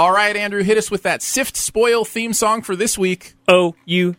All right, Andrew, hit us with that Sift Spoil theme song for this week. Oh, you,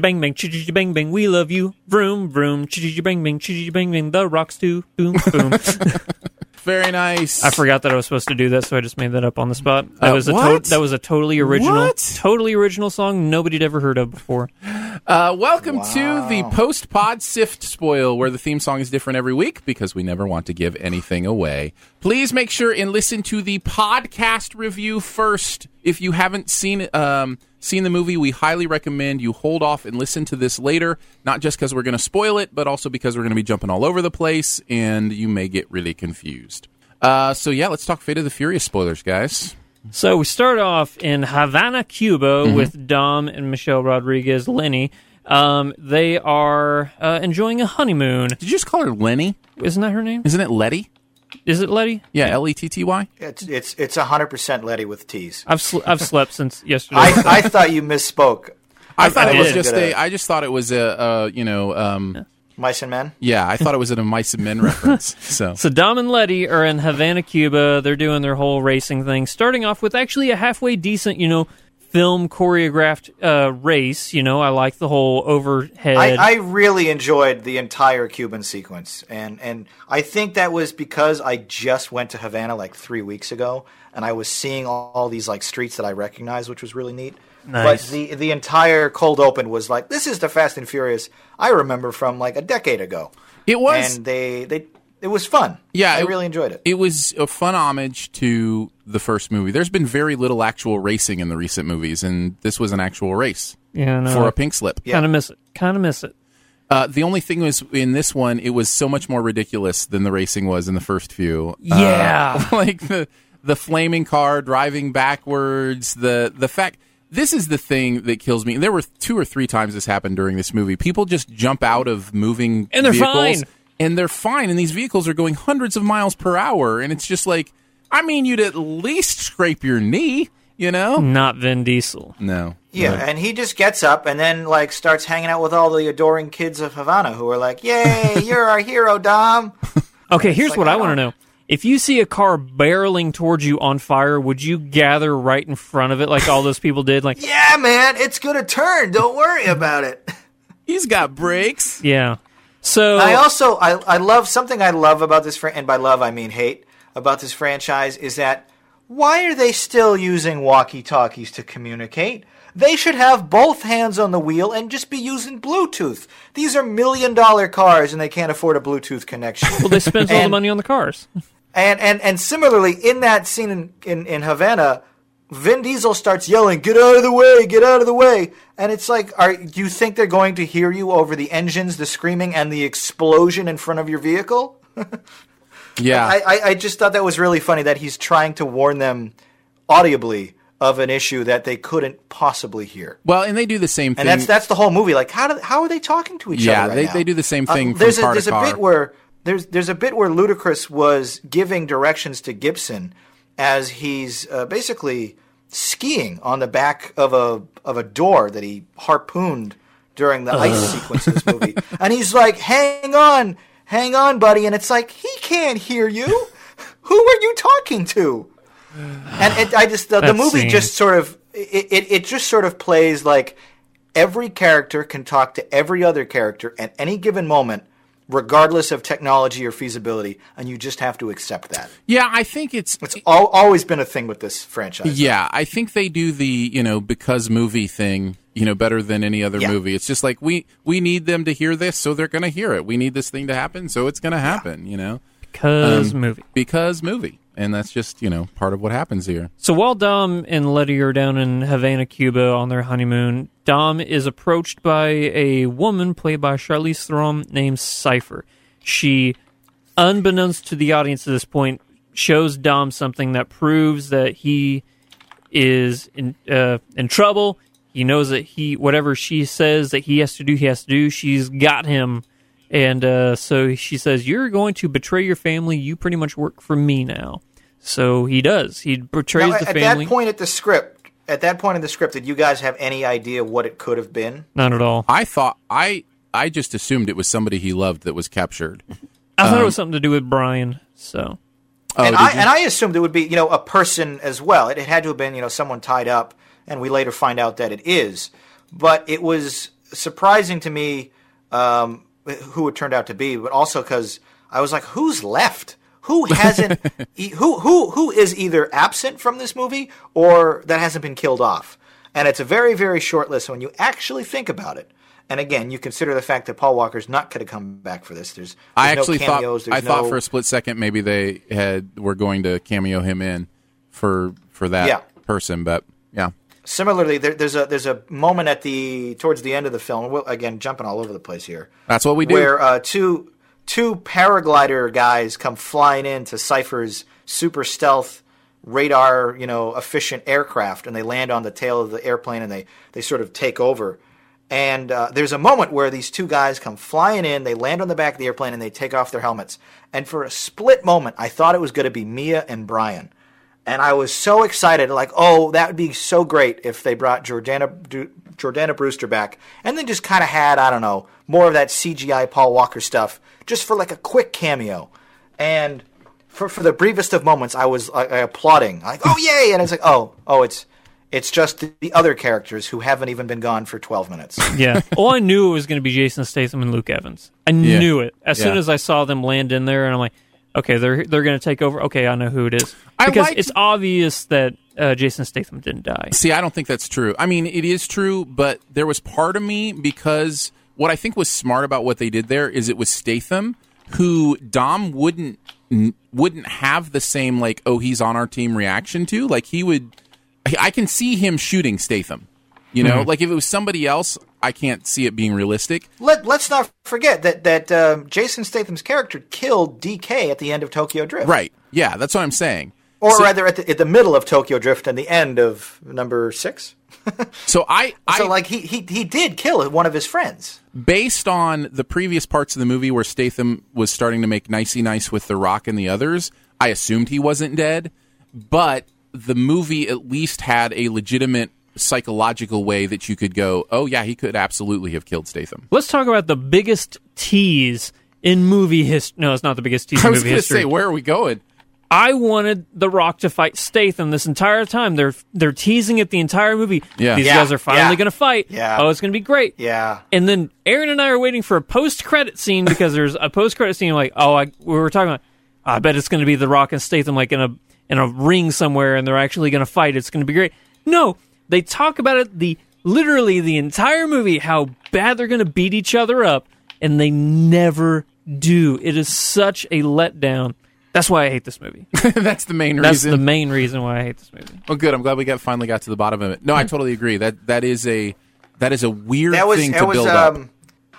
bang bang, bang bang, we love you. Vroom vroom, bang bang, bang bang, the rocks too. Boom boom. Very nice. I forgot that I was supposed to do that, so I just made that up on the spot. That Uh, was a what? to- that was a totally original, What? totally original song nobody'd ever heard of before. Uh, welcome to the post pod Sift Spoil, where the theme song is different every week because we never want to give anything away. Please make sure and listen to the podcast review first. If you haven't seen um, seen the movie, we highly recommend you hold off and listen to this later. Not just because we're going to spoil it, but also because we're going to be jumping all over the place and you may get really confused. Uh, so yeah, let's talk Fate of the Furious spoilers, guys. So we start off in Havana, Cuba, Mm-hmm. with Dom and Michelle Rodriguez, Lenny. Um, they are uh, enjoying a honeymoon. Did you just call her Lenny? Isn't that her name? Isn't it Letty? Is it Letty? Yeah, L E T T Y. It's it's it's hundred percent Letty with T's. I've sl- I've slept since yesterday. I, I thought you misspoke. I thought I it was just Good a. at- I just thought it was a. Uh, you know. Um, Mice and Men. yeah, I thought it was an a mice and men reference. So So Dom and Letty are in Havana, Cuba. They're doing their whole racing thing, starting off with actually a halfway decent, you know, film choreographed uh, race. You know, I like the whole overhead. I, I really enjoyed the entire Cuban sequence, and and I think that was because I just went to Havana like three weeks ago, and I was seeing all, all these like streets that I recognized, which was really neat. Nice. But the the entire cold open was like this is the Fast and Furious I remember from like a decade ago, it was. and they they it was fun. Yeah, I it- really enjoyed it. it was a fun homage to the first movie. There's been very little actual racing in the recent movies, and this was an actual race yeah, no, for a pink slip. kind of miss it. Kind of miss it. Uh, the only thing was in this one, it was so much more ridiculous than the racing was in the first few. Uh, Yeah. like the the flaming car driving backwards. The the fact this is the thing that kills me. There were two or three times this happened during this movie. People just jump out of moving And they're vehicles, fine. And they're fine. And these vehicles are going hundreds of miles per hour, and it's just like, I mean, you'd at least scrape your knee, you know? Not Vin Diesel. No. Yeah, and he just gets up and then like starts hanging out with all the adoring kids of Havana who are like, "Yay, you're our hero, Dom." Okay, here's like, what I I want to know. If you see a car barreling towards you on fire, would you gather right in front of it like all those people did? Like, Yeah, man, it's gonna turn. Don't worry about it. He's got brakes. yeah. So I also I I love something I love about this fran- and by love I mean hate about this franchise is that why are they still using walkie-talkies to communicate? They should have both hands on the wheel and just be using Bluetooth. These are million dollar cars and they can't afford a Bluetooth connection. well, they spend all the money on the cars. And and and similarly, in that scene in, in, in Havana, Vin Diesel starts yelling, "Get out of the way! Get out of the way!" And it's like, are do you think they're going to hear you over the engines, the screaming, and the explosion in front of your vehicle? Yeah. I, I, I just thought that was really funny that he's trying to warn them audibly of an issue that they couldn't possibly hear. well, and they do the same thing. And that's that's the whole movie. Like, how do, how are they talking to each Yeah, other? right they- now? they do the same Uh, thing from there's a, there's a bit where there's there's a bit where Ludacris was giving directions to Gibson as he's uh, basically skiing on the back of a of a door that he harpooned during the ice sequence of this movie, and he's like, "Hang on, hang on, buddy," and it's like he can't hear you. Who are you talking to? And it, I just the, the movie scene. just sort of it, it it just sort of plays like every character can talk to every other character at any given moment, regardless of technology or feasibility, and you just have to accept that. Yeah, I think it's It's al- always been a thing with this franchise. Yeah, I think they do the you know because movie thing you know better than any other Yeah. movie. It's just like we we need them to hear this, so they're going to hear it. We need this thing to happen, so it's going to happen. You know, Because Um, movie. because movie, and that's just you know part of what happens here. So while Dom and Letty are down in Havana, Cuba on their honeymoon, Dom is approached by a woman played by Charlize Theron named Cipher. She, unbeknownst to the audience at this point, shows Dom something that proves that he is in uh, in trouble. He knows that he whatever she says that he has to do, he has to do. She's got him, and uh, so she says, "You're going to betray your family. You pretty much work for me now." So he does. He betrays Now, the at family. At that point at the script, at that point in the script, did you guys have any idea what it could have been? Not at all. I thought I I just assumed it was somebody he loved that was captured. I thought it was something to do with Brian. So Oh, and I and I assumed it would be you know a person as well. It, it had to have been you know someone tied up, and we later find out that it is. But it was surprising to me um, who it turned out to be, but also because I was like, who's left? Who hasn't? who who who is either absent from this movie or that hasn't been killed off? And it's a very very short list when you actually think about it. And again, you consider the fact that Paul Walker's not going to come back for this. There's, there's I no actually cameos, thought I there's thought for a split second maybe they had were going to cameo him in for for that Yeah. person, but yeah. Similarly, there, there's a there's a moment at the towards the end of the film. Well, again, jumping all over the place here, That's what we do. where uh, two two paraglider guys come flying into Cipher's super stealth radar, you know, efficient aircraft, and they land on the tail of the airplane, and they they sort of take over. And uh, there's a moment where these two guys come flying in, they land on the back of the airplane, and they take off their helmets. And for a split moment, I thought it was going to be Mia and Brian. And I was so excited, like, oh, that would be so great if they brought Jordana Du- Jordana Brewster back, and then just kind of had, I don't know, more of that CGI Paul Walker stuff, just for like a quick cameo. And for for the briefest of moments, I was like, applauding, like, oh yay! And it's like, oh, oh, it's it's just the other characters who haven't even been gone for twelve minutes. yeah, well, I knew it was going to be Jason Statham and Luke Evans. I Yeah. knew it as soon as I saw them land in there, and I'm like, okay, they're they're going to take over. Okay, I know who it is I because liked- it's obvious that uh, Jason Statham didn't die. See, I don't think that's true. I mean, it is true, but there was part of me because what I think was smart about what they did there is it was Statham who Dom wouldn't wouldn't have the same like oh he's on our team reaction to like he would I can see him shooting Statham. You know, like if it was somebody else, I can't see it being realistic. Let Let's not forget that that um, Jason Statham's character killed DK at the end of Tokyo Drift, Right. Yeah, that's what I'm saying. Or So- rather, at the, at the middle of Tokyo Drift and the end of number six. So I, I So, like, he, he he did kill one of his friends. based on the previous parts of the movie where Statham was starting to make nicey nice with The Rock and the others, I assumed he wasn't dead. But the movie at least had a legitimate psychological way that you could go, oh yeah, he could absolutely have killed Statham. Let's talk about the biggest tease in movie history. No, it's not the biggest tease I in was movie going to history. say, where are we going? I wanted The Rock to fight Statham this entire time. They're they're teasing it the entire movie. Yeah. These Yeah, guys are finally yeah. going to fight. Yeah. Oh, it's going to be great. Yeah. And then Aaron and I are waiting for a post credit scene because there's a post credit scene like, oh, I, we were talking about. I bet it's going to be The Rock and Statham like in a in a ring somewhere, and they're actually going to fight. It's going to be great. No, they talk about it the literally the entire movie how bad they're going to beat each other up, and they never do. It is such a letdown. That's why I hate this movie. That's the main reason. That's reason. the main reason why I hate this movie. well, good. I'm glad we got finally got to the bottom of it. No, I totally agree. That that is a that is a weird That was thing that to was build up. um.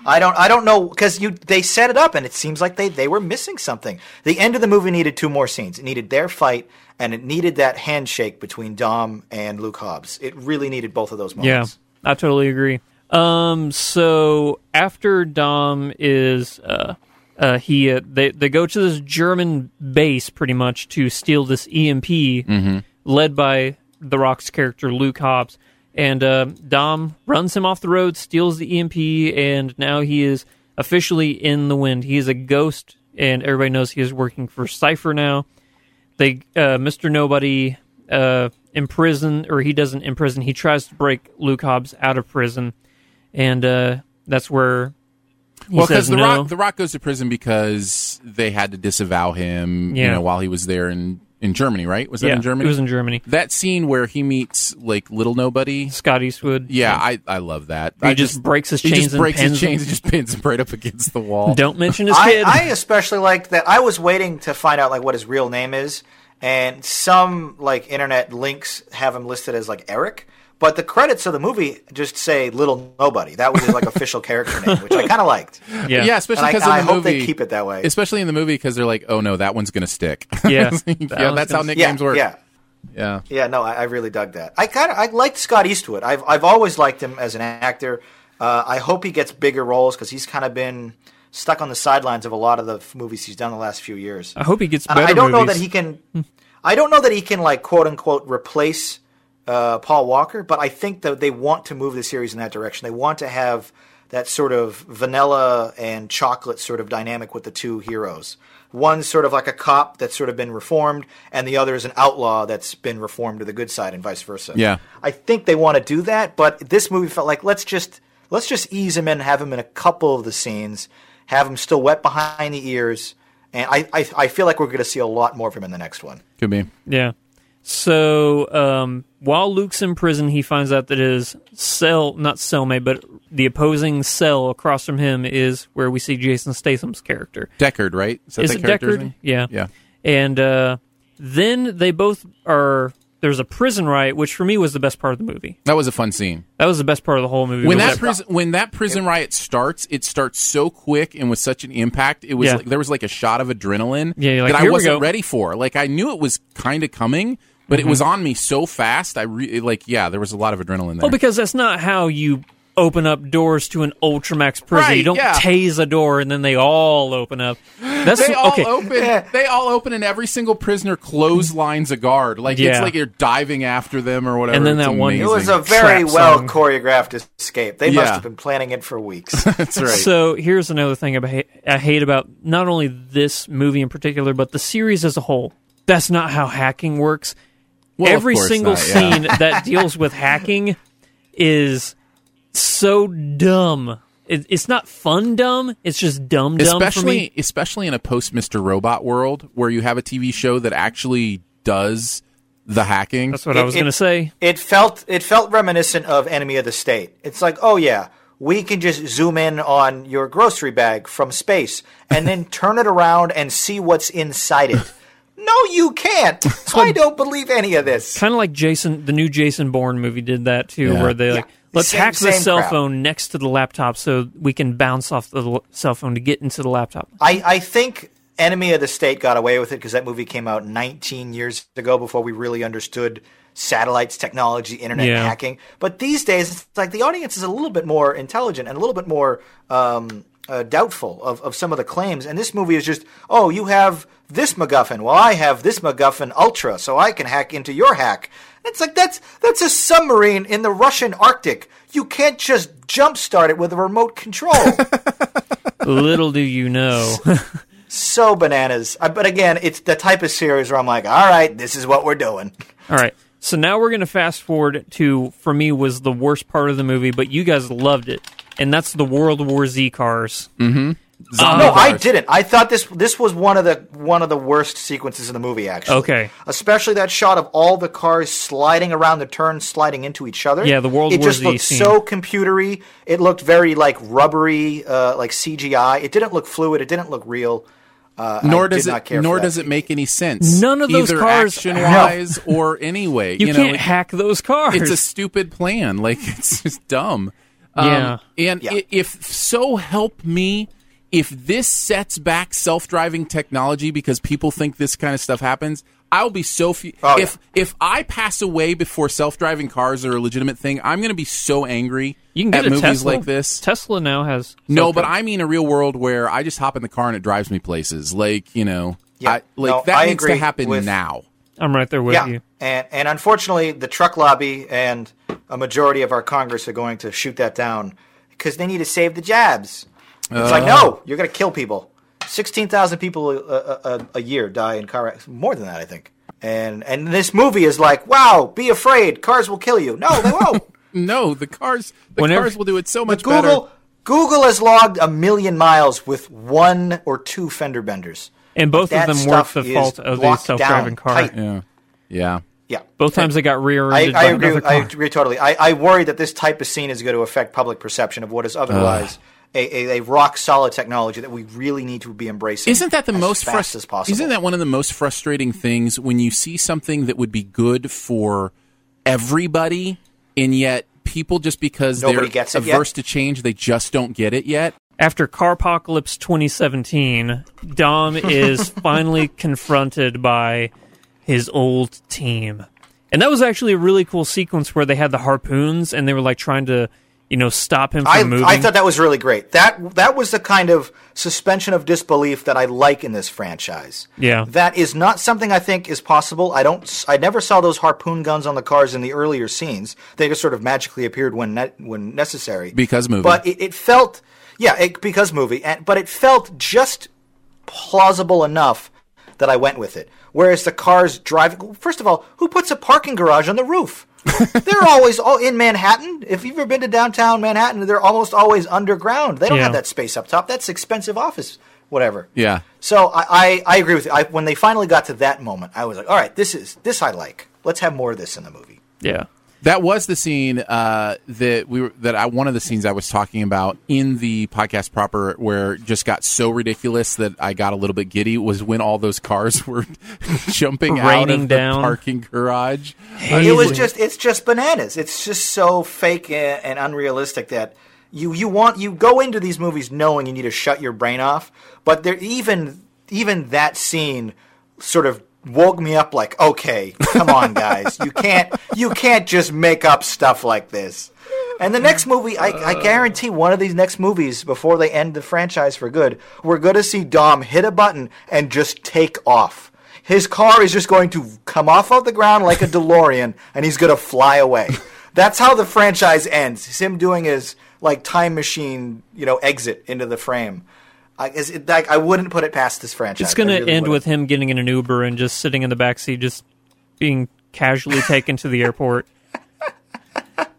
I don't I don't know because you they set it up and it seems like they they were missing something. The end of the movie needed two more scenes. It needed their fight and it needed that handshake between Dom and Luke Hobbs. It really needed both of those moments. Yeah. I totally agree. Um, so after Dom is uh, uh, he uh, they they go to this German base pretty much to steal this EMP, led by The Rock's character Luke Hobbs, and uh, Dom runs him off the road, steals the EMP, and now he is officially in the wind. He is a ghost, and everybody knows he is working for Cipher now. They, uh, Mister Nobody, uh, imprison or he doesn't imprison. He tries to break Luke Hobbs out of prison, and uh, that's where he well, because the no. Rock, the Rock goes to prison because they had to disavow him. You Yeah. know, while he was there in in Germany, right? Was that yeah, in Germany? It was in Germany. that scene where he meets like little nobody. Scott Eastwood. Yeah, I I love that. He I just breaks his chains. he chains just and breaks his chains and just pins him right up against the wall. Don't mention his I, kid. I especially like that. I was waiting to find out like what his real name is, and some like internet links have him listed as like Eric. But the credits of the movie just say Little Nobody. That was his like official character name, which I kind of liked. yeah. Yeah, especially And I, because I the hope movie, they keep it that way. especially in the movie because they're like, oh no, that one's gonna stick. Yeah. That yeah, that's how gonna- yeah, nicknames work. yeah. yeah. Yeah, no, I, I really dug that. I kind of I liked Scott Eastwood. I've I've always liked him as an actor. Uh, I hope he gets bigger roles because he's kind of been stuck on the sidelines of a lot of the f- movies he's done the last few years. I hope he gets better. I don't know that he can. I don't know that he can like quote unquote replace uh, Paul Walker, but I think that they want to move the series in that direction. They want to have that sort of vanilla and chocolate sort of dynamic with the two heroes. One's sort of like a cop that's sort of been reformed, and the other is an outlaw that's been reformed to the good side, and vice versa. Yeah. I think they want to do that, but this movie felt like let's just let's just ease him in, have him in a couple of the scenes, have him still wet behind the ears, and I I, I feel like we're going to see a lot more of him in the next one. Could be. Yeah. So um, while Luke's in prison, he finds out that his cell, not cellmate, but the opposing cell across from him is where we see Jason Statham's character. Deckard, right? Is, that Is that it Deckard? name? Yeah. Yeah. And uh, then they both are. There's a prison riot, which for me was the best part of the movie. That was a fun scene. That was the best part of the whole movie. When was that prison when that prison riot starts, it starts so quick and with such an impact. It was Yeah. like, there was like a shot of adrenaline Yeah, like, that I wasn't ready for. Like I knew it was kind of coming, but it was mm-hmm. on me so fast. I re- like yeah, there was a lot of adrenaline there. Well, because that's not how you open up doors to an Ultramax prison. Right, you don't yeah. tase a door and then they all open up. That's they all okay. open. They all open, and every single prisoner clotheslines a guard. Like it's like you're diving after them or whatever. And then It's that one- It was a very well song. choreographed escape. They must have been planning it for weeks. That's right. So here's another thing I hate, I hate about not only this movie in particular, but the series as a whole. That's not how hacking works. Well, Every single not, yeah. scene that deals with hacking is so dumb. It, it's not fun dumb. It's just dumb dumb for me. especially especially in a post Mr. Robot world where you have a TV show that actually does the hacking. That's what I was going to say. it felt it felt reminiscent of Enemy of the State. It's like, oh yeah, we can just zoom in on your grocery bag from space and then turn it around and see what's inside it. No, you can't. So I don't believe any of this. Kind of like Jason, the new Jason Bourne movie did that too, Yeah. where they like Yeah. let's Same- hack the cell crap. phone next to the laptop so we can bounce off the l- cell phone to get into the laptop. I, I think Enemy of the State got away with it because that movie came out 19 years ago before we really understood satellites, technology, internet Yeah. hacking. But these days, it's like the audience is a little bit more intelligent and a little bit more um, uh, doubtful of, of some of the claims. And this movie is just, oh, you have this MacGuffin. Well, I have this MacGuffin Ultra, so I can hack into your hack. It's like that's that's a submarine in the Russian Arctic. You can't just jumpstart it with a remote control. Little do you know. so bananas. Uh, But again, it's the type of series where I'm like, all right, this is what we're doing. All right. So now we're going to fast forward to, for me, was the worst part of the movie, but you guys loved it. And that's the World War Z cars. Zombie no, I didn't. I thought this this was one of the one of the worst sequences in the movie. Actually, Okay. Especially that shot of all the cars sliding around the turn, sliding into each other. Yeah, the World It War just Z looked scene. so computery. It looked very like rubbery, uh, like CGI. It didn't look fluid. It didn't look real. Uh, Nor I does did it not care nor does it make any sense. None of those cars- action wise or anyway. You, know, can't it- hack those cars. It's a stupid plan. Like it's just dumb. Yeah. and Yeah. i if so help me, if this sets back self-driving technology because people think this kind of stuff happens, I'll be so fu- Oh, if if I pass away before self-driving cars are a legitimate thing, I'm going to be so angry you can get at a movies Tesla. like this. Tesla now has. No, but. I mean a real world where I just hop in the car and it drives me places. Like you know, Yeah. I, like No, that I needs to happen with- now. I'm right there with yeah, you. and and unfortunately, the truck lobby and a majority of our Congress are going to shoot that down because they need to save the jabs. It's like, uh, no, you're going to kill people. Sixteen thousand people a, a, a, a year die in car accidents. More than that, I think. And and this movie is like, wow, be afraid, cars will kill you. No, they won't. No, the cars the Whenever- cars will do it so much Google better. Google has logged a million miles with one or two fender benders. And both of them weren't the fault of the self-driving car. tight. Yeah. Yeah. Yeah. Both times they got rear-ended I by agree. another I car. agree totally. I, I worry that this type of scene is going to affect public perception of what is otherwise a, a, a rock solid technology that we really need to be embracing. Isn't that the as most fast frus- as possible? Isn't that one of the most frustrating things when you see something that would be good for everybody, and yet people just because Nobody they're gets it yet? averse to change, they just don't get it yet. After Carpocalypse 2017, Dom is finally confronted by his old team. And that was actually a really cool sequence where they had the harpoons and they were like trying to, you know, stop him from I, moving. I thought that was really great. That that was the kind of suspension of disbelief that I like in this franchise. Yeah. that is not something I think is possible. I don't. I never saw those harpoon guns on the cars in the earlier scenes. They just sort of magically appeared when ne- when necessary. Because movie. but it, it felt yeah, it, because movie, and, but it felt just plausible enough that I went with it. Whereas the cars driving, first of all, who puts a parking garage on the roof? they're always all in Manhattan. If you've ever been to downtown Manhattan, they're almost always underground. They don't Yeah. have that space up top. That's expensive office, whatever. Yeah. So I, I, I agree with you. I, when they finally got to that moment, I was like, all right, this is this I like. Let's have more of this in the movie. yeah. That was the scene uh, that we were that I one of the scenes I was talking about in the podcast proper, where it just got so ridiculous that I got a little bit giddy. Was when all those cars were jumping out Raining of the down. parking garage. It was just it's just bananas. It's just so fake and, and unrealistic that you you want you go into these movies knowing you need to shut your brain off, but there even even that scene sort of woke me up like, okay, come on guys. You can't you can't just make up stuff like this. And the next movie, I, I uh. guarantee one of these next movies, before they end the franchise for good, we're going to see Dom hit a button and just take off. His car is just going to come off of the ground like a DeLorean, and he's going to fly away. That's how the franchise ends. It's him doing his like time machine, you know, exit into the frame. I, is it, like, I wouldn't put it past this franchise. It's going to really end wouldn't. with him getting in an Uber and just sitting in the back seat, just being casually taken to the airport.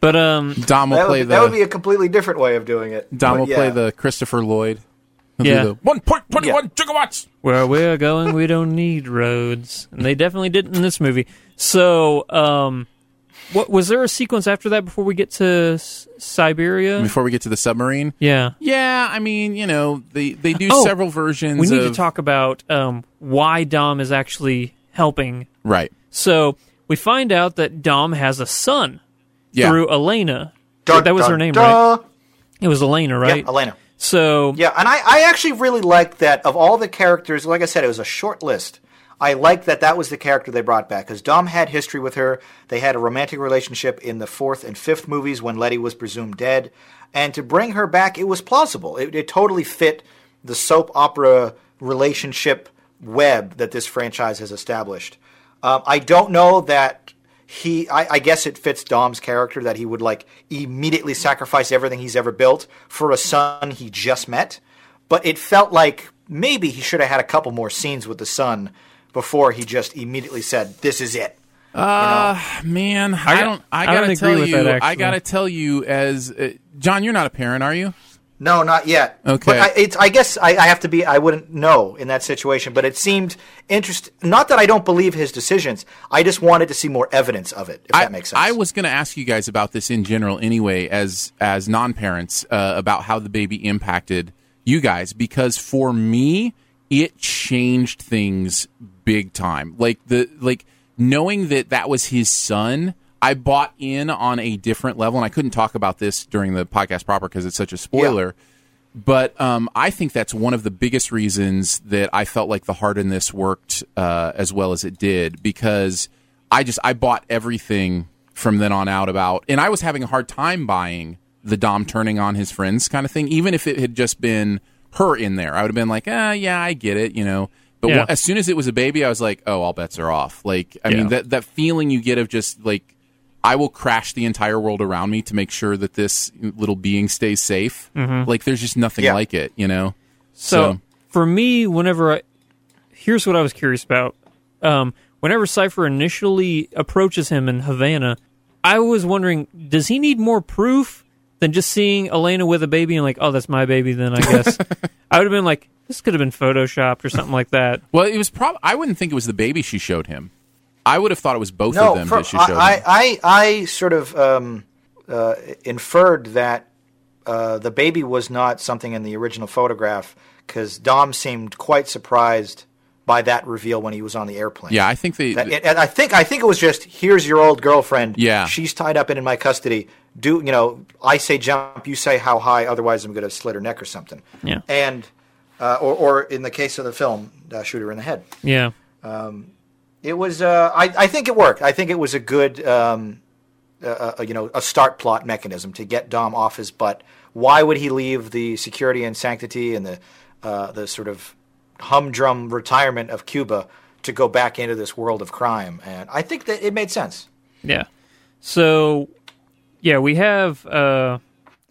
But um, Dom will that would, play be, that would be a completely different way of doing it. Dom But will play the Christopher Lloyd. He'll Yeah. do the one point twenty one gigawatts. where we're going, we don't need roads, and they definitely didn't in this movie. So, um, what was there a sequence after that before we get to S- Siberia? Before we get to the submarine, Yeah. yeah, I mean, you know, they they do Oh, several versions. We need to of- talk about um, why Dom is actually helping. right. So we find out that Dom has a son Yeah, through Elena. Dun, that was dun, her name, dun. right? It was Elena, right? Yeah, Elena. So Yeah, and I, I actually really liked that of all the characters, like I said, it was a short list. I liked that that was the character they brought back because Dom had history with her. They had a romantic relationship in the fourth and fifth movies when Letty was presumed dead. And to bring her back, it was plausible. It, it totally fit the soap opera relationship web that this franchise has established. Um, I don't know that he I, I guess it fits Dom's character that he would like immediately sacrifice everything he's ever built for a son he just met. But it felt like maybe he should have had a couple more scenes with the son before he just immediately said, "This is it." man, I, got- don't. I I gotta don't agree tell with you. that, I gotta tell you, as uh, John, you're not a parent, are you? No, not yet. Okay. But I, it's, I guess I, I have to be. I wouldn't know in that situation, but it seemed interesting. Not that I don't believe his decisions. I just wanted to see more evidence of it. If I, that makes sense. I was going to ask you guys about this in general, anyway, as as non parents, uh, about how the baby impacted you guys, because for me, it changed things big time. Like the like knowing that that was his son. I bought in on a different level, and I couldn't talk about this during the podcast proper because it's such a spoiler. But um, I think that's one of the biggest reasons that I felt like the heart in this worked uh, as well as it did because I just I bought everything from then on out about, and I was having a hard time buying the Dom turning on his friends kind of thing. Even if it had just been her in there, I would have been like, ah, yeah, I get it, you know. But Yeah. as soon as it was a baby, I was like, oh, all bets are off. Like, I Yeah. mean, that that feeling you get of just like, I will crash the entire world around me to make sure that this little being stays safe. Like, there's just nothing Yeah. like it, you know. So, So- for me, whenever I, here's what I was curious about. Um, whenever Cipher initially approaches him in Havana, I was wondering, does he need more proof than just seeing Elena with a baby and like, oh, that's my baby? Then I guess I would have been like, this could have been photoshopped or something like that. Well, it was probably. I wouldn't think it was the baby she showed him. I would have thought it was both no, of them for- that she showed I, him. I, I, I sort of um, uh, inferred that uh, the baby was not something in the original photograph because Dom seemed quite surprised by that reveal when he was on the airplane. yeah, I think they. That- and I think I think it was just here's your old girlfriend. Yeah. she's tied up and in my custody. Do you know? I say jump, you say how high. Otherwise, I'm going to slit her neck or something. Yeah. And uh, or, or in the case of the film, uh, shoot her in the head. Yeah. It was. Uh, I, I think it worked. I think it was a good, um, uh, uh, you know, a start plot mechanism to get Dom off his butt. Why would he leave the security and sanctity and the uh, the sort of humdrum retirement of Cuba to go back into this world of crime? And I think that it made sense. Yeah. So, yeah, we have. Uh,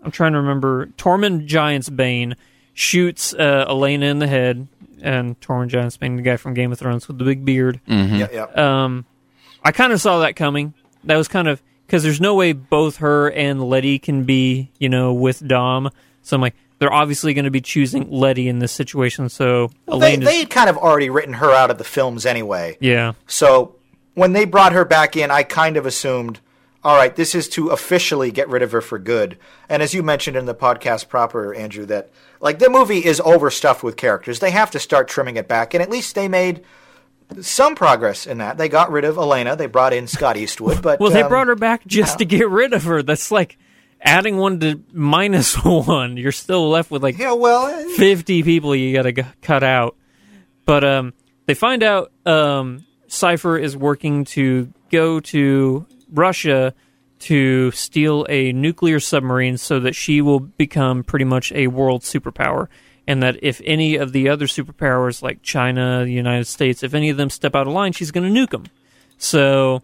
I'm trying to remember. Tormund Giantsbane shoots uh, Elena in the head, and Tormund Giantsbane, the guy from Game of Thrones with the big beard. Yeah, yeah. Um, I kind of saw that coming. That was kind of because there's no way both her and Letty can be, you know, with Dom. So I'm like, they're obviously going to be choosing Letty in this situation. So they Elaine, is, they had kind of already written her out of the films anyway. yeah, So when they brought her back in, I kind of assumed, all right, this is to officially get rid of her for good. And as you mentioned in the podcast proper, Andrew, that like the movie is overstuffed with characters. They have to start trimming it back, and at least they made some progress in that. They got rid of Elena. They brought in Scott Eastwood, but Well, they um, brought her back just to get rid of her. That's like adding one to minus one. You're still left with like Yeah, well, eh, 50 people you got to g- cut out. But um, they find out um, Cipher is working to go to Russia to steal a nuclear submarine so that she will become pretty much a world superpower. And that if any of the other superpowers like China, the United States, if any of them step out of line, she's going to nuke them. So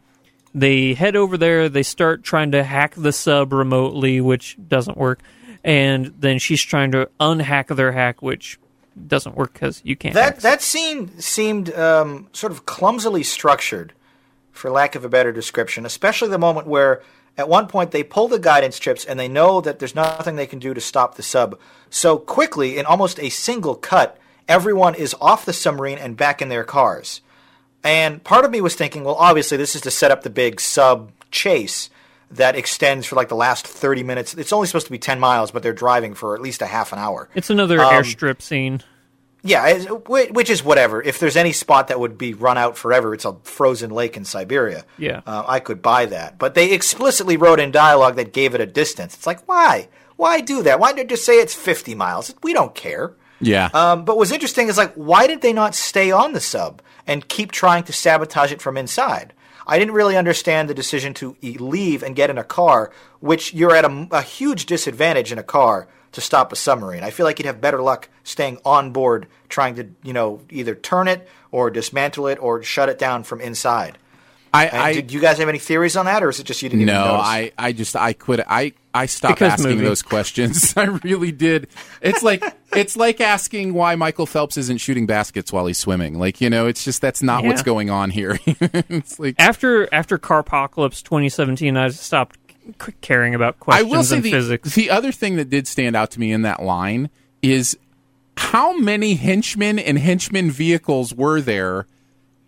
they head over there. They start trying to hack the sub remotely, which doesn't work. And then she's trying to unhack their hack, which doesn't work because you can't. that that scene seemed um, sort of clumsily structured, for lack of a better description. Especially the moment where, at one point, they pull the guidance chips and they know that there's nothing they can do to stop the sub. So quickly, in almost a single cut, everyone is off the submarine and back in their cars. And part of me was thinking, well, obviously, this is to set up the big sub chase that extends for like the last 30 minutes. It's only supposed to be 10 miles, but they're driving for at least a half an hour. it's another um, airstrip scene. Yeah, which is whatever. If there's any spot that would be run out forever, it's a frozen lake in Siberia. Yeah. uh, I could buy that. But they explicitly wrote in dialogue that gave it a distance. It's like, why? Why do that? Why they just say it's 50 miles? We don't care. Yeah. Um, but what's interesting is like, why did they not stay on the sub and keep trying to sabotage it from inside? I didn't really understand the decision to e- leave and get in a car, which you're at a, a huge disadvantage in a car to stop a submarine. I feel like you'd have better luck staying on board, trying to you know either turn it or dismantle it or shut it down from inside. I, I did you guys have any theories on that, or is it just you didn't even no, notice? I, I just I quit. I I stopped Because asking movie. those questions. I really did. It's like it's like asking why Michael Phelps isn't shooting baskets while he's swimming. Like you know, it's just that's not what's going on here. it's like After after Carpocalypse 2017, I stopped c- caring about I questions will say the, physics. the other thing that did stand out to me in that line is how many henchmen and henchman vehicles were there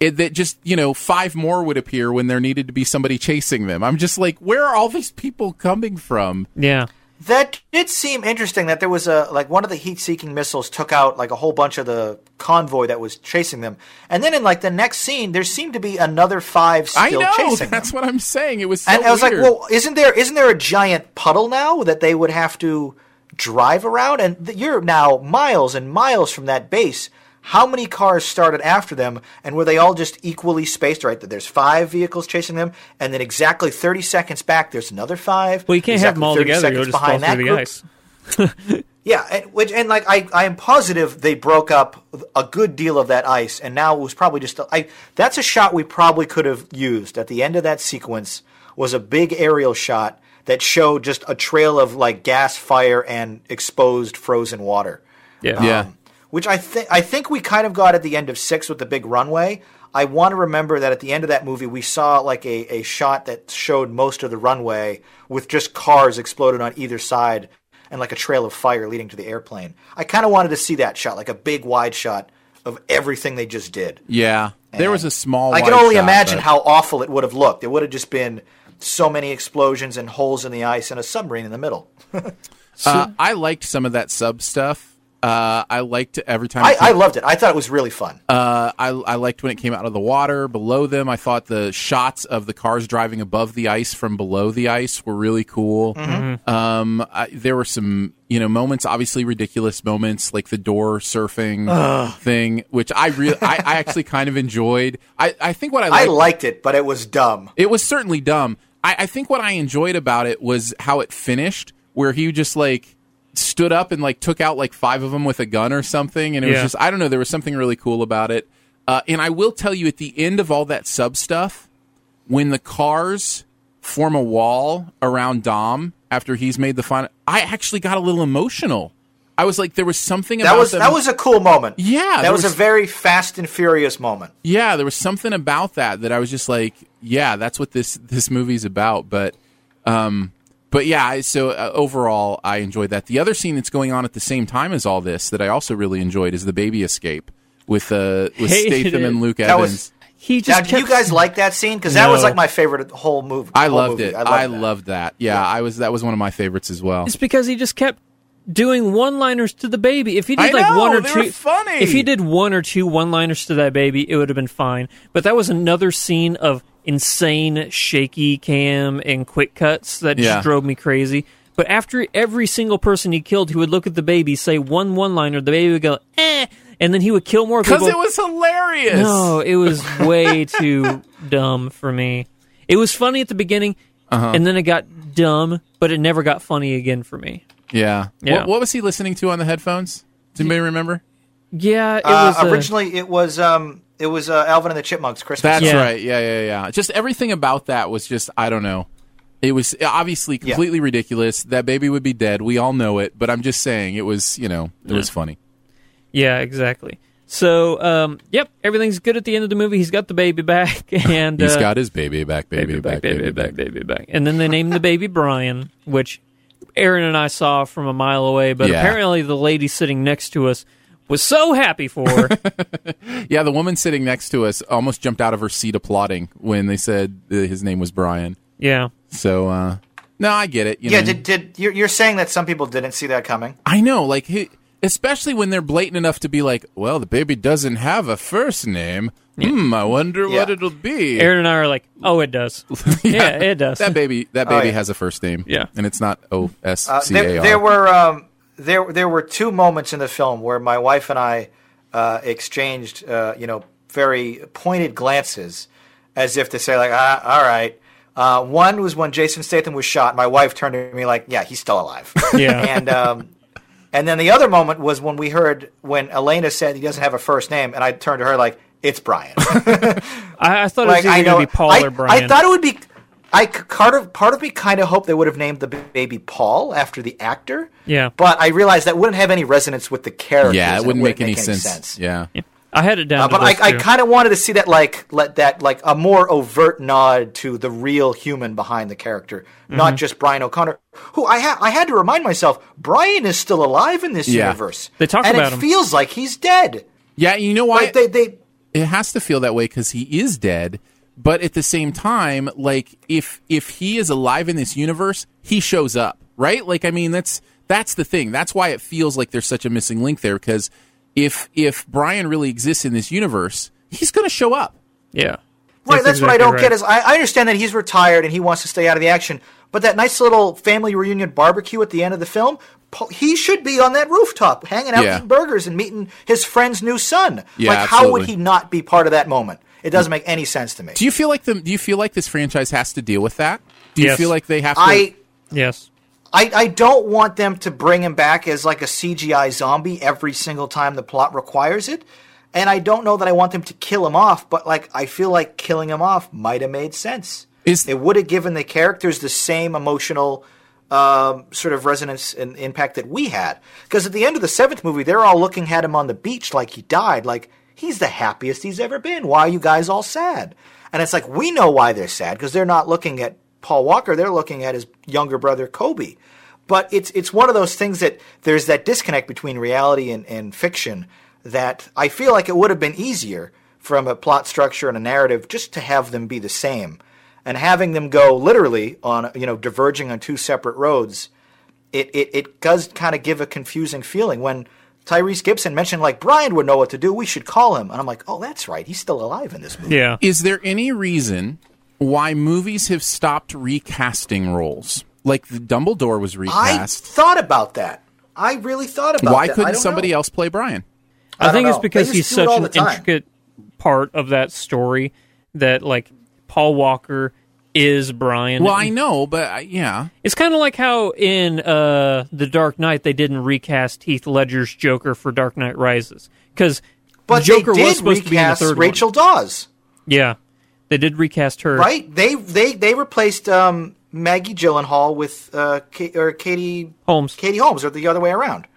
it, that just you know five more would appear when there needed to be somebody chasing them i'm just like where are all these people coming from Yeah. That did seem interesting. That there was a like one of the heat-seeking missiles took out like a whole bunch of the convoy that was chasing them, and then in like the next scene, there seemed to be another five still chasing. i know chasing that's them. what i'm saying it was so and I was weird. like, well, isn't there isn't there a giant puddle now that they would have to drive around? And th- you're now miles and miles from that base. How many cars started after them, and were they all just equally spaced? Right, that there's five vehicles chasing them, and then exactly 30 seconds back, there's another five. Well, you can't have them all together. You'll seconds just fall behind that through the group. ice. Yeah, and, which and like I, I am positive they broke up a good deal of that ice, and now it was probably just a, I. That's a shot we probably could have used at the end of that sequence. Was a big aerial shot that showed just a trail of like gas, fire, and exposed frozen water. Yeah. Yeah. Um, Which I think I think we kind of got at the end of six with the big runway. I want to remember that at the end of that movie, we saw like a, a shot that showed most of the runway with just cars exploded on either side and like a trail of fire leading to the airplane. I kind of wanted to see that shot, like a big wide shot of everything they just did. Yeah, there was a small. I can only shot, imagine but- how awful it would have looked. It would have just been so many explosions and holes in the ice and a submarine in the middle. Uh, I liked some of that sub stuff. Uh, I liked it every time. I, it I loved it. I thought it was really fun. Uh, I, I liked when it came out of the water below them. I thought the shots of the cars driving above the ice from below the ice were really cool. Mm-hmm. Um, I, there were some, you know, moments, obviously ridiculous moments, like the door surfing thing, which I really, I, I actually kind of enjoyed. I, I think what I I liked, liked it, but it was dumb. it was certainly dumb. I, I think what I enjoyed about it was how it finished, where he just like stood up and like took out like five of them with a gun or something, and it was just I don't know. There was something really cool about it. Uh, and I will tell you, at the end of all that sub stuff, when the cars form a wall around Dom after he's made the final, I actually got a little emotional. I was like, there was something That about was them- that was a cool moment. Yeah, that was, was- a very fast and furious moment. yeah, there was something about that that I was just like, yeah, that's what this this movie's about. But, um, but yeah, so uh, overall, I enjoyed that. The other scene that's going on at the same time as all this that I also really enjoyed is the baby escape with uh with Hated Statham it. and Luke That Evans. was- He just Now, just do you guys like that scene? Because that was like my favorite whole movie. I whole loved movie. it. I I, loved that. loved that. Yeah, I was that was one of my favorites as well. It's because he just kept doing one-liners to the baby. If he did I like know, one or two, funny. if he did one or two one-liners to that baby, it would have been fine. But that was another scene of insane shaky cam and quick cuts that just Yeah. drove me crazy. But after every single person he killed, he would look at the baby, say one one-liner, the baby would go eh, and then he would kill more Because it was hilarious. No, it was way too dumb for me. It was funny at the beginning, Uh-huh. and then it got dumb, but it never got funny again for me. Yeah. Yeah. What, what was he listening to on the headphones? Does anybody remember? Yeah, it Uh, was uh, originally, it was um, it was uh, Alvin and the Chipmunks Christmas. That's Yeah. right. Yeah, yeah, yeah. Just everything about that was just I don't know. It was obviously Yeah. completely ridiculous. That baby would be dead. We all know it, but I'm just saying it was, you know, it was funny. yeah, exactly. So, um, yep, everything's good at the end of the movie. He's got the baby back, and He's uh, got his baby back, baby, back, baby, back. baby back. And then they named the baby Brian, which Aaron and I saw from a mile away. But Yeah. apparently, the lady sitting next to us was so happy for. Yeah, the woman sitting next to us almost jumped out of her seat applauding when they said uh, his name was Brian. yeah, So, uh, no, I get it. You Yeah, know. did, did you're, you're saying that some people didn't see that coming? I know, like, he, especially when they're blatant enough to be like, well, the baby doesn't have a first name. Hmm, I wonder what it'll be. Aaron and I are like, oh, it does. yeah, it does. That baby, that Oh, baby yeah. has a first name. Yeah. and it's not O S Uh, C A there, there were um, there there were two moments in the film where my wife and I uh, exchanged uh, you know very pointed glances, as if to say like ah, all right. Uh, one was when Jason Statham was shot. My wife turned to me like, "Yeah, he's still alive." Yeah. and um, and then the other moment was when we heard when Elena said he doesn't have a first name, and I turned to her like, "It's Brian." I, I thought like it was either going to be Paul I, or Brian. I thought it would be. I c- part of part of me kind of hoped they would have named the baby Paul after the actor. Yeah. But I realized that wouldn't have any resonance with the character. yeah, it and wouldn't make any sense. sense. Yeah. I had it down. Uh, to but I, those I two. kind of wanted to see that like let that like a more overt nod to the real human behind the character, not Mm-hmm. just Brian O'Conner, who I ha- I had to remind myself Brian is still alive in this Yeah. universe. They talk and about it him. feels like he's dead. Yeah, you know why? Like they they it has to feel that way because he is dead. But at the same time, like if if he is alive in this universe, he shows up, right? Like I mean, that's that's the thing. That's why it feels like there's such a missing link there. Because if if Brian really exists in this universe, he's going to show up. Yeah. Right, that's, what I don't right. get is I, I understand that he's retired and he wants to stay out of the action, but that nice little family reunion barbecue at the end of the film, he should be on that rooftop hanging out Yeah. eating burgers and meeting his friend's new son. Yeah, like how would he not be part of that moment? It doesn't make any sense to me. Do you feel like the Do you feel like this franchise has to deal with that? Do you Yes. feel like they have to? I Yes. I, I don't want them to bring him back as like a CGI zombie every single time the plot requires it. And I don't know that I want them to kill him off, but like I feel like killing him off might have made sense. Is- it would have given the characters the same emotional um, sort of resonance and impact that we had. Because at the end of the seventh movie, they're all looking at him on the beach like he died, like he's the happiest he's ever been. Why are you guys all sad? And it's like we know why they're sad because they're not looking at Paul Walker; they're looking at his younger brother Cody. But it's it's one of those things that there's that disconnect between reality and, and fiction that I feel like it would have been easier from a plot structure and a narrative just to have them be the same and having them go literally on you know diverging on two separate roads it it, it does kind of give a confusing feeling when Tyrese Gibson mentioned like Brian would know what to do we should call him and I'm like oh that's right he's still alive in this movie Yeah. Is there any reason why movies have stopped recasting roles? Like the Dumbledore was recast. I thought about that I really thought about why that I couldn't don't somebody know. else play Brian? I, I think don't it's because he's just do it such an intricate part of that story that like Paul Walker is Brian. Well, I know, but uh, yeah, It's kind of like how in uh, The Dark Knight they didn't recast Heath Ledger's Joker for Dark Knight Rises because but Joker they did was supposed to be in the recast third Rachel one. Dawes Yeah, they did recast her. right they they they replaced um, Maggie Gyllenhaal with uh, Ka- or Katie Holmes. Katie Holmes, or the other way around.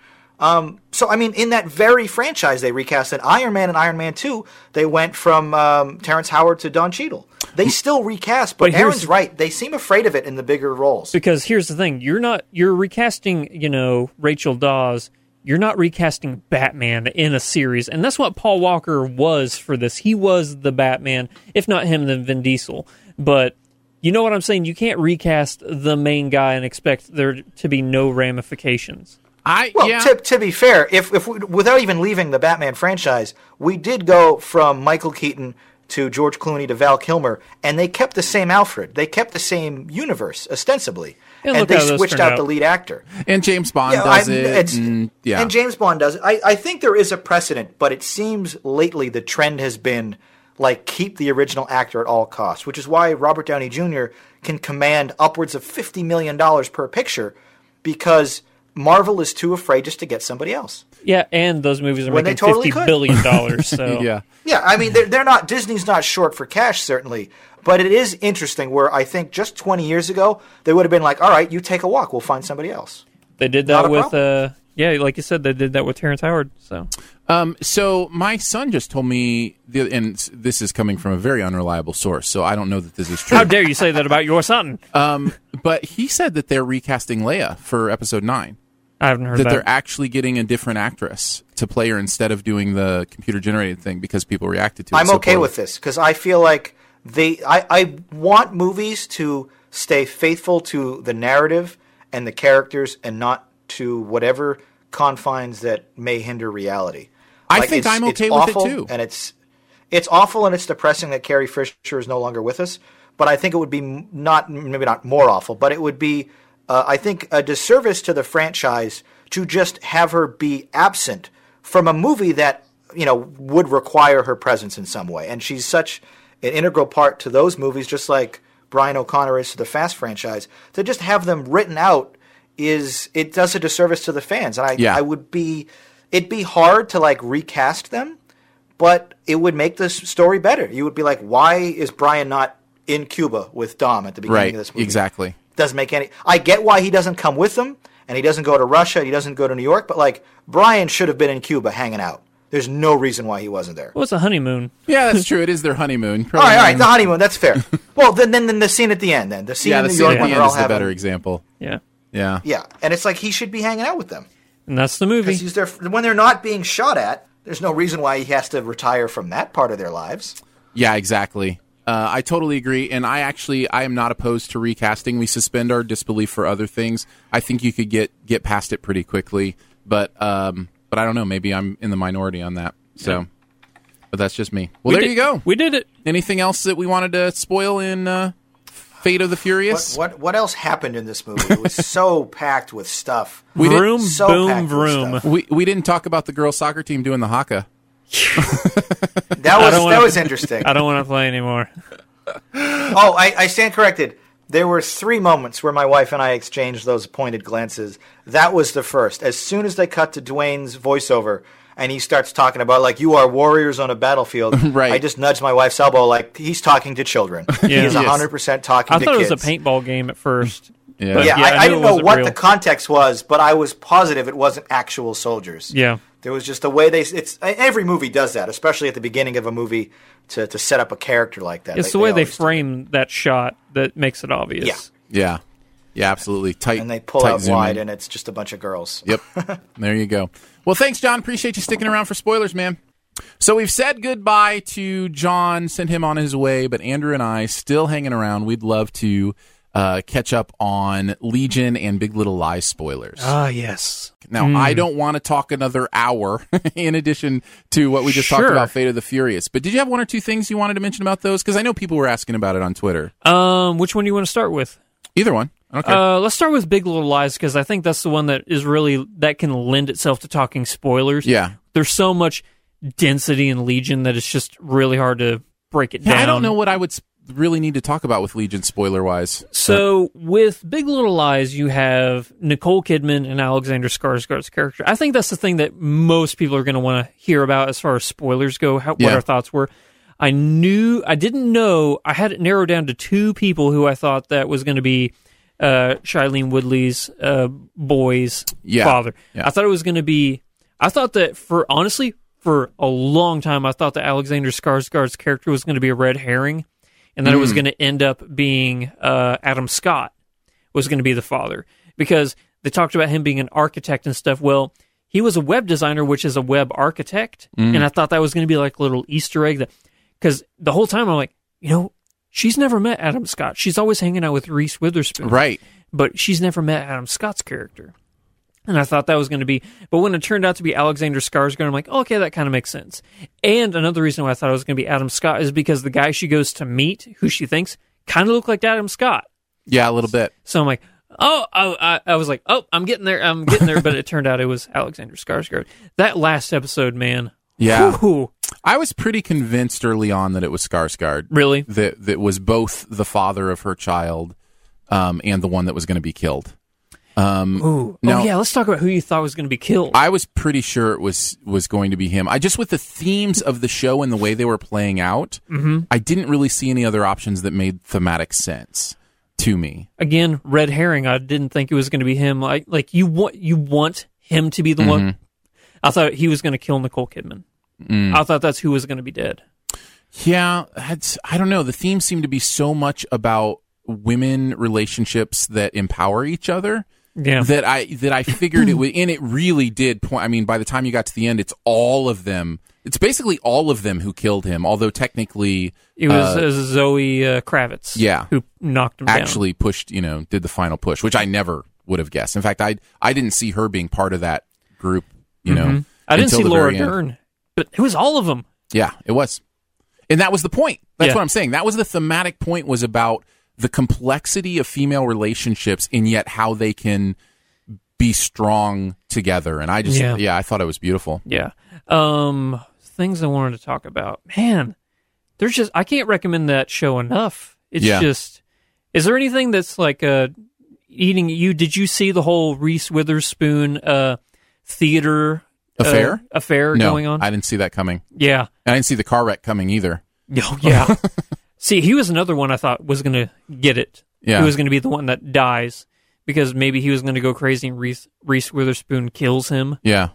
Um, so I mean, in that very franchise, they recast it. Iron Man and Iron Man Two. They went from um, Terrence Howard to Don Cheadle. They still recast, but, But here's- Aaron's right. They seem afraid of it in the bigger roles. Because here's the thing: you're not you're recasting, you know, Rachel Dawes. You're not recasting Batman in a series, and that's what Paul Walker was for this. He was the Batman, if not him, then Vin Diesel. But you know what I'm saying? You can't recast the main guy and expect there to be no ramifications. I Well, yeah. to, to be fair, if, if we, without even leaving the Batman franchise, we did go from Michael Keaton to George Clooney to Val Kilmer, and they kept the same Alfred. They kept the same universe, ostensibly, And and they switched out, out. the lead actor. and James Bond Yeah, does I- it. it's- and, yeah, And James Bond does it. I, I think there is a precedent, but it seems lately the trend has been like keep the original actor at all costs, which is why Robert Downey Jr. can command upwards of fifty million dollars per picture because Marvel is too afraid just to get somebody else. Yeah, and those movies are When they making totally fifty could. billion dollars. So yeah. Yeah, I mean they're they're not Disney's not short for cash certainly, but it is interesting where I think just 20 years ago they would have been like, "All right, you take a walk, we'll find somebody else." they did that with uh, yeah, like you said, they did that with Terrence Howard. So Um, so my son just told me, the, and this is coming from a very unreliable source, so I don't know that this is true. how dare you say that about your son? um, but he said that they're recasting Leia for episode nine. I haven't heard That that. they're actually getting a different actress to play her instead of doing the computer generated thing because people reacted to it. I'm so okay poorly. with this because I feel like they. I, I want movies to stay faithful to the narrative and the characters, and not to whatever confines that may hinder reality. I think I'm okay with it too. and it's it's awful and it's depressing that Carrie Fisher is no longer with us. But I think it would be not maybe not more awful, but it would be uh, I think a disservice to the franchise to just have her be absent from a movie that you know would require her presence in some way, and she's such an integral part to those movies, just like Brian O'Conner is to the Fast franchise. To just have them written out is it does a disservice to the fans, and I Yeah. I would be it'd be hard to like recast them but it would make this story better. You would be like, why is Brian not in Cuba with Dom at the beginning Right, of this movie? exactly. Doesn't make any. I get why he doesn't come with them, and he doesn't go to Russia, and he doesn't go to New York. But like, Brian should have been in Cuba hanging out. There's no reason why he wasn't there. What's a honeymoon? Yeah, that's true. It is their honeymoon. All right, all right, the honeymoon. That's fair. well, then, then, then the scene at the end. Then the scene yeah, in the New scene York at when the they're end all is the having. better example. Yeah, Yeah. Yeah, and it's like he should be hanging out with them and that's the movie. because he's there when they're not being shot at. There's no reason why he has to retire from that part of their lives. Yeah, exactly. Uh, I totally agree, and I actually I am not opposed to recasting. We suspend our disbelief for other things. I think you could get get past it pretty quickly, but um, but I don't know. Maybe I'm in the minority on that. So, but that's just me. Well, We there did- you go. We did it. Anything else that we wanted to spoil in uh, Fate of the Furious? what what else happened in this movie? It was so packed with stuff. We did- vroom, so boom, packed with vroom. stuff. We we didn't talk about the girls soccer team doing the haka. That was don't wanna- that was interesting. I don't want to play anymore. Oh, I, I stand corrected. there were three moments where my wife and I exchanged those pointed glances. That was the first. As soon as they cut to Dwayne's voiceover and he starts talking about like you are warriors on a battlefield, Right. I just nudged my wife's elbow like he's talking to children. He Yeah. is Yes. hundred percent talking I to thought kids. it was a paintball game at first. Yeah. But Yeah, yeah, I, I, I didn't know what real. the context was, but I was positive it wasn't actual soldiers. Yeah. There was just a way they. It's every movie does that, especially at the beginning of a movie to, to set up a character like that. It's the way they always do. frame that shot that makes it obvious. Yeah. Yeah. Yeah, absolutely. Tight. and they pull out wide, in. and it's just a bunch of girls. Yep. there you go. Well, thanks, John. Appreciate you sticking around for spoilers, man. So we've said goodbye to John, sent him on his way, but Andrew and I still hanging around. We'd love to uh, catch up on Legion and Big Little Lies spoilers. Ah, yes. Now, I don't want to talk another hour in addition to what we just talked about, Fate of the Furious. But did you have one or two things you wanted to mention about those? Because I know people were asking about it on Twitter. Um, which one do you want to start with? Either one. I. Uh, let's start with Big Little Lies because I think that's the one that is really that can lend itself to talking spoilers. yeah. There's so much density in Legion that it's just really hard to break it Yeah, down. I don't know what I would really need to talk about with Legion spoiler wise. So with Big Little Lies, you have Nicole Kidman and Alexander Skarsgård's character. I think that's the thing that most people are going to want to hear about as far as spoilers go. How, What our thoughts were. I knew I didn't know. I had it narrowed down to two people who I thought that was going to be uh, Shailene Woodley's uh, boy's Yeah. father. Yeah. I thought it was going to be. I thought that for honestly for a long time, I thought that Alexander Skarsgård's character was going to be a red herring, and that it Mm. was going to end up being uh, Adam Scott was going to be the father because they talked about him being an architect and stuff. Well, he was a web designer, which is a web architect, Mm. and I thought that was going to be like a little Easter egg that because the whole time I'm like, you know, she's never met Adam Scott. She's always hanging out with Reese Witherspoon, Right. but she's never met Adam Scott's character. And I thought that was going to be, but when it turned out to be Alexander Skarsgård, I'm like, okay, that kind of makes sense. And another reason why I thought it was going to be Adam Scott is because the guy she goes to meet, who she thinks kind of looked like Adam Scott. Yeah, a little bit. So I'm like, oh, oh I, I was like, oh, I'm getting there, I'm getting there. but it turned out it was Alexander Skarsgård. That last episode, man. Yeah. whew, I was pretty convinced early on that it was Skarsgård. really? That that was both the father of her child um, and the one that was going to be killed. Um, Ooh. Now- oh, yeah, let's talk about who you thought was going to be killed. I was pretty sure it was was going to be him. I just with the themes of the show and the way they were playing out, Mm-hmm. I didn't really see any other options that made thematic sense to me. Again, red herring. I didn't think it was going to be him. Like, like you want you want him to be the one. I thought he was going to kill Nicole Kidman. I thought that's who was going to be dead. Yeah, I don't know. The theme seemed to be so much about women relationships that empower each other. Yeah. that I that I figured it would, and it really did point. I mean, by the time you got to the end, it's all of them. It's basically all of them who killed him. Although technically, It was uh, Zoe uh, Kravitz. Yeah. Who knocked him down. actually pushed. You know, did the final push, which I never would have guessed. In fact, I I didn't see her being part of that group. You know, Mm-hmm. I didn't see Laura very end. But it was all of them. Yeah, it was. And that was the point. That's Yeah. what I'm saying. That was the thematic point was about the complexity of female relationships and yet how they can be strong together. And I just Yeah. yeah, I thought it was beautiful. Yeah. Um, things I wanted to talk about. Man, there's just I can't recommend that show enough. It's Yeah. just. Is there anything that's like uh eating you? Did you see the whole Reese Witherspoon uh theater uh, Affair? affair no, going on? I didn't see that coming. yeah. I didn't see the car wreck coming either. Oh, yeah. See, he was another one I thought was going to get it. Yeah. He was going to be the one that dies because maybe he was going to go crazy and Reese, Reese Witherspoon kills him. Yeah.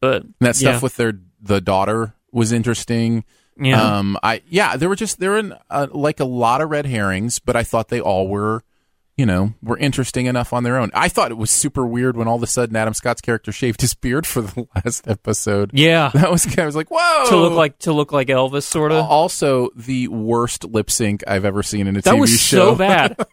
But And that stuff yeah. with their the daughter was interesting. Yeah. Um I yeah, there were just there were uh, like a lot of red herrings, but I thought they all were you know, were interesting enough on their own. I thought it was super weird when all of a sudden Adam Scott's character shaved his beard for the last episode. yeah. That was I was like, "Whoa!" to look like to look like Elvis, sort of. also the worst lip sync I've ever seen in a That TV was show. so bad.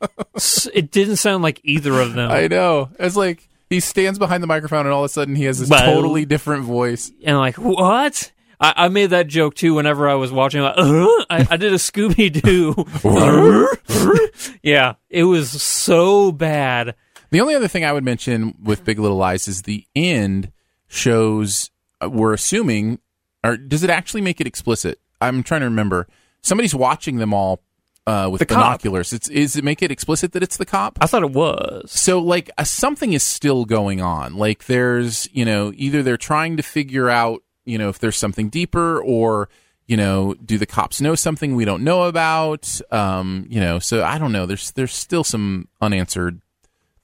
It didn't sound like either of them. I know. It's like he stands behind the microphone and all of a sudden he has this Well- totally different voice. and like what? I, I made that joke too whenever I was watching. Like, uh, I, I did a Scooby Doo. yeah, it was so bad. The only other thing I would mention with Big Little Lies is the end shows. uh, We're assuming, or does it actually make it explicit? I'm trying to remember. Somebody's watching them all uh, with The cop. binoculars. It's is it make it explicit that it's the cop? I thought it was. So like uh, something is still going on. Like there's, you know, either they're trying to figure out, you know, if there's something deeper or, you know, do the cops know something we don't know about? Um, you know, so I don't know. There's there's still some unanswered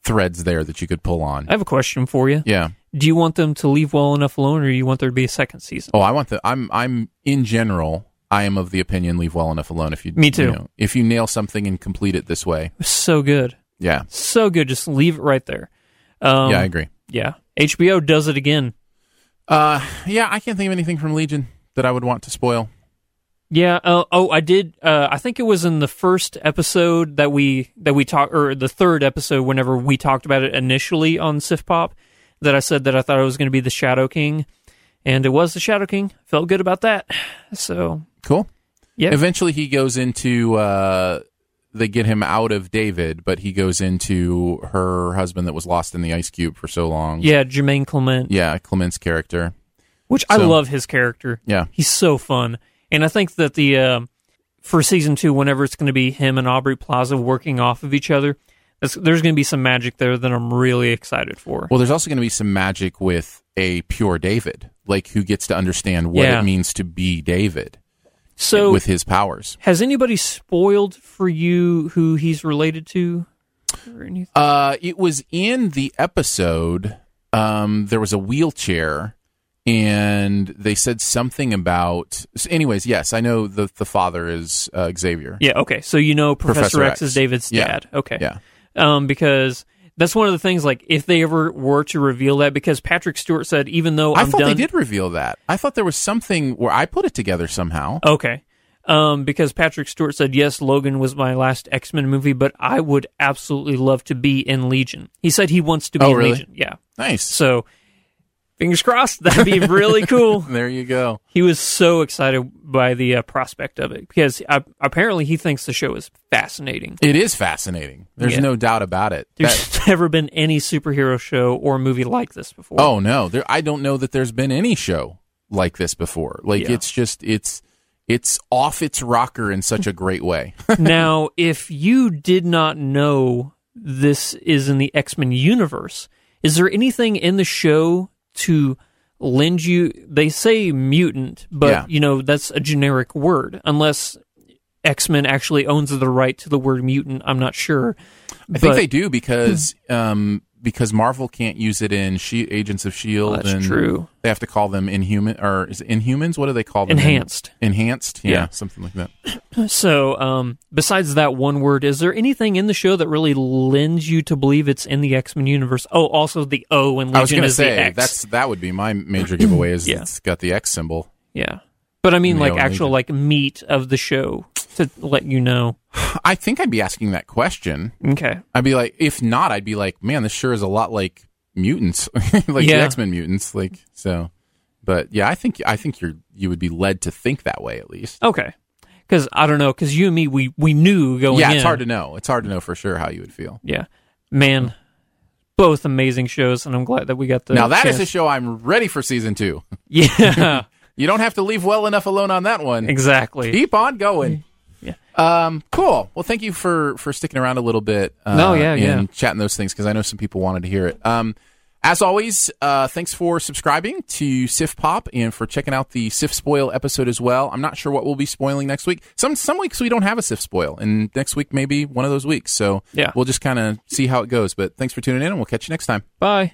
threads there that you could pull on. I have a question for you. Yeah. Do you want them to leave well enough alone, or do you want there to be a second season? Oh, I want the I'm I'm in general I am of the opinion leave well enough alone if you Me too. you know, if you nail something and complete it this way. So good, Yeah. so good. Just leave it right there. Um, yeah, I agree. Yeah, HBO does it again. Uh yeah, I can't think of anything from Legion that I would want to spoil. Yeah. Uh, oh, I did. Uh, I think it was in the first episode that we that we talked, or the third episode, whenever we talked about it initially on Sif Pop, that I said that I thought it was going to be the Shadow King, and it was the Shadow King. Felt good about that. So Cool. yeah, Eventually, he goes into. Uh, they get him out of David, but he goes into her husband that was lost in the ice cube for so long. yeah, Jemaine Clement, yeah, Clement's character. which I love his character. Yeah, He's so fun, and I think that the uh, for season two, whenever it's going to be him and Aubrey Plaza working off of each other, that's, there's going to be some magic there that I'm really excited for. Well, there's also going to be some magic with a pure David, like who gets to understand what Yeah. it means to be David so with his powers. Has anybody spoiled for you who he's related to? Or anything? Uh, it was in the episode. Um, there was a wheelchair, and they said something about. so Anyways, yes, I know the the father is uh, Xavier. Yeah, okay. So you know Professor, Professor X, X. is David's Yeah. dad. Okay. Yeah. Um, because that's one of the things, like, if they ever were to reveal that, because Patrick Stewart said, even though I I'm thought done. they did reveal that. I thought there was something where I put it together somehow. Okay. Um, because Patrick Stewart said, yes, Logan was my last X Men movie, but I would absolutely love to be in Legion. He said he wants to be Oh, in really? Legion. Yeah. Nice. So, fingers crossed. That'd be really cool. There you go. he was so excited by the uh, prospect of it because uh, apparently he thinks the show is fascinating. It is fascinating. There's Yeah. no doubt about it. That- There's never been any superhero show or movie like this before. oh no, there. I don't know that there's been any show like this before. Like Yeah. it's just it's it's off its rocker in such a great way. now, if you did not know this is in the X Men universe, is there anything in the show to lend you? They say mutant, but Yeah. you know that's a generic word, unless X Men actually owns the right to the word mutant. I'm not sure. I think they do because um because Marvel can't use it in she- Agents of Shield. Oh, that's and true. They have to call them Inhuman or is it Inhumans? What do they call them? Enhanced. Enhanced. Yeah, Yeah. something like that. So, um, besides that one word, is there anything in the show that really lends you to believe it's in the X Men universe? Oh, also the O in I was Legion going to is the say X. that's that would be my major giveaway is Yeah. it's got the X symbol. yeah, but I mean like actual like meat of the show to let you know. I think I'd be asking that question. Okay, I'd be like, if not, I'd be like, man, this sure is a lot like mutants, like the X Men mutants. Like so, but yeah, I think I think you're you would be led to think that way at least. okay, because I don't know, because you and me, we we knew going yeah, in. it's hard to know. It's hard to know for sure how you would feel. Yeah, man, both amazing shows, and I'm glad that we got the now that is chance- a show I'm ready for season two. yeah, You don't have to leave well enough alone on that one. exactly. Keep on going. Yeah. Um. Cool. Well, thank you for for sticking around a little bit. Uh, No, yeah, and yeah. chatting those things because I know some people wanted to hear it. Um. As always, uh, thanks for subscribing to Sif Pop and for checking out the Sif Spoil episode as well. I'm not sure what we'll be spoiling next week. Some some weeks we don't have a Sif Spoil, and next week maybe one of those weeks. So Yeah. we'll just kind of see how it goes. But thanks for tuning in, and we'll catch you next time. Bye.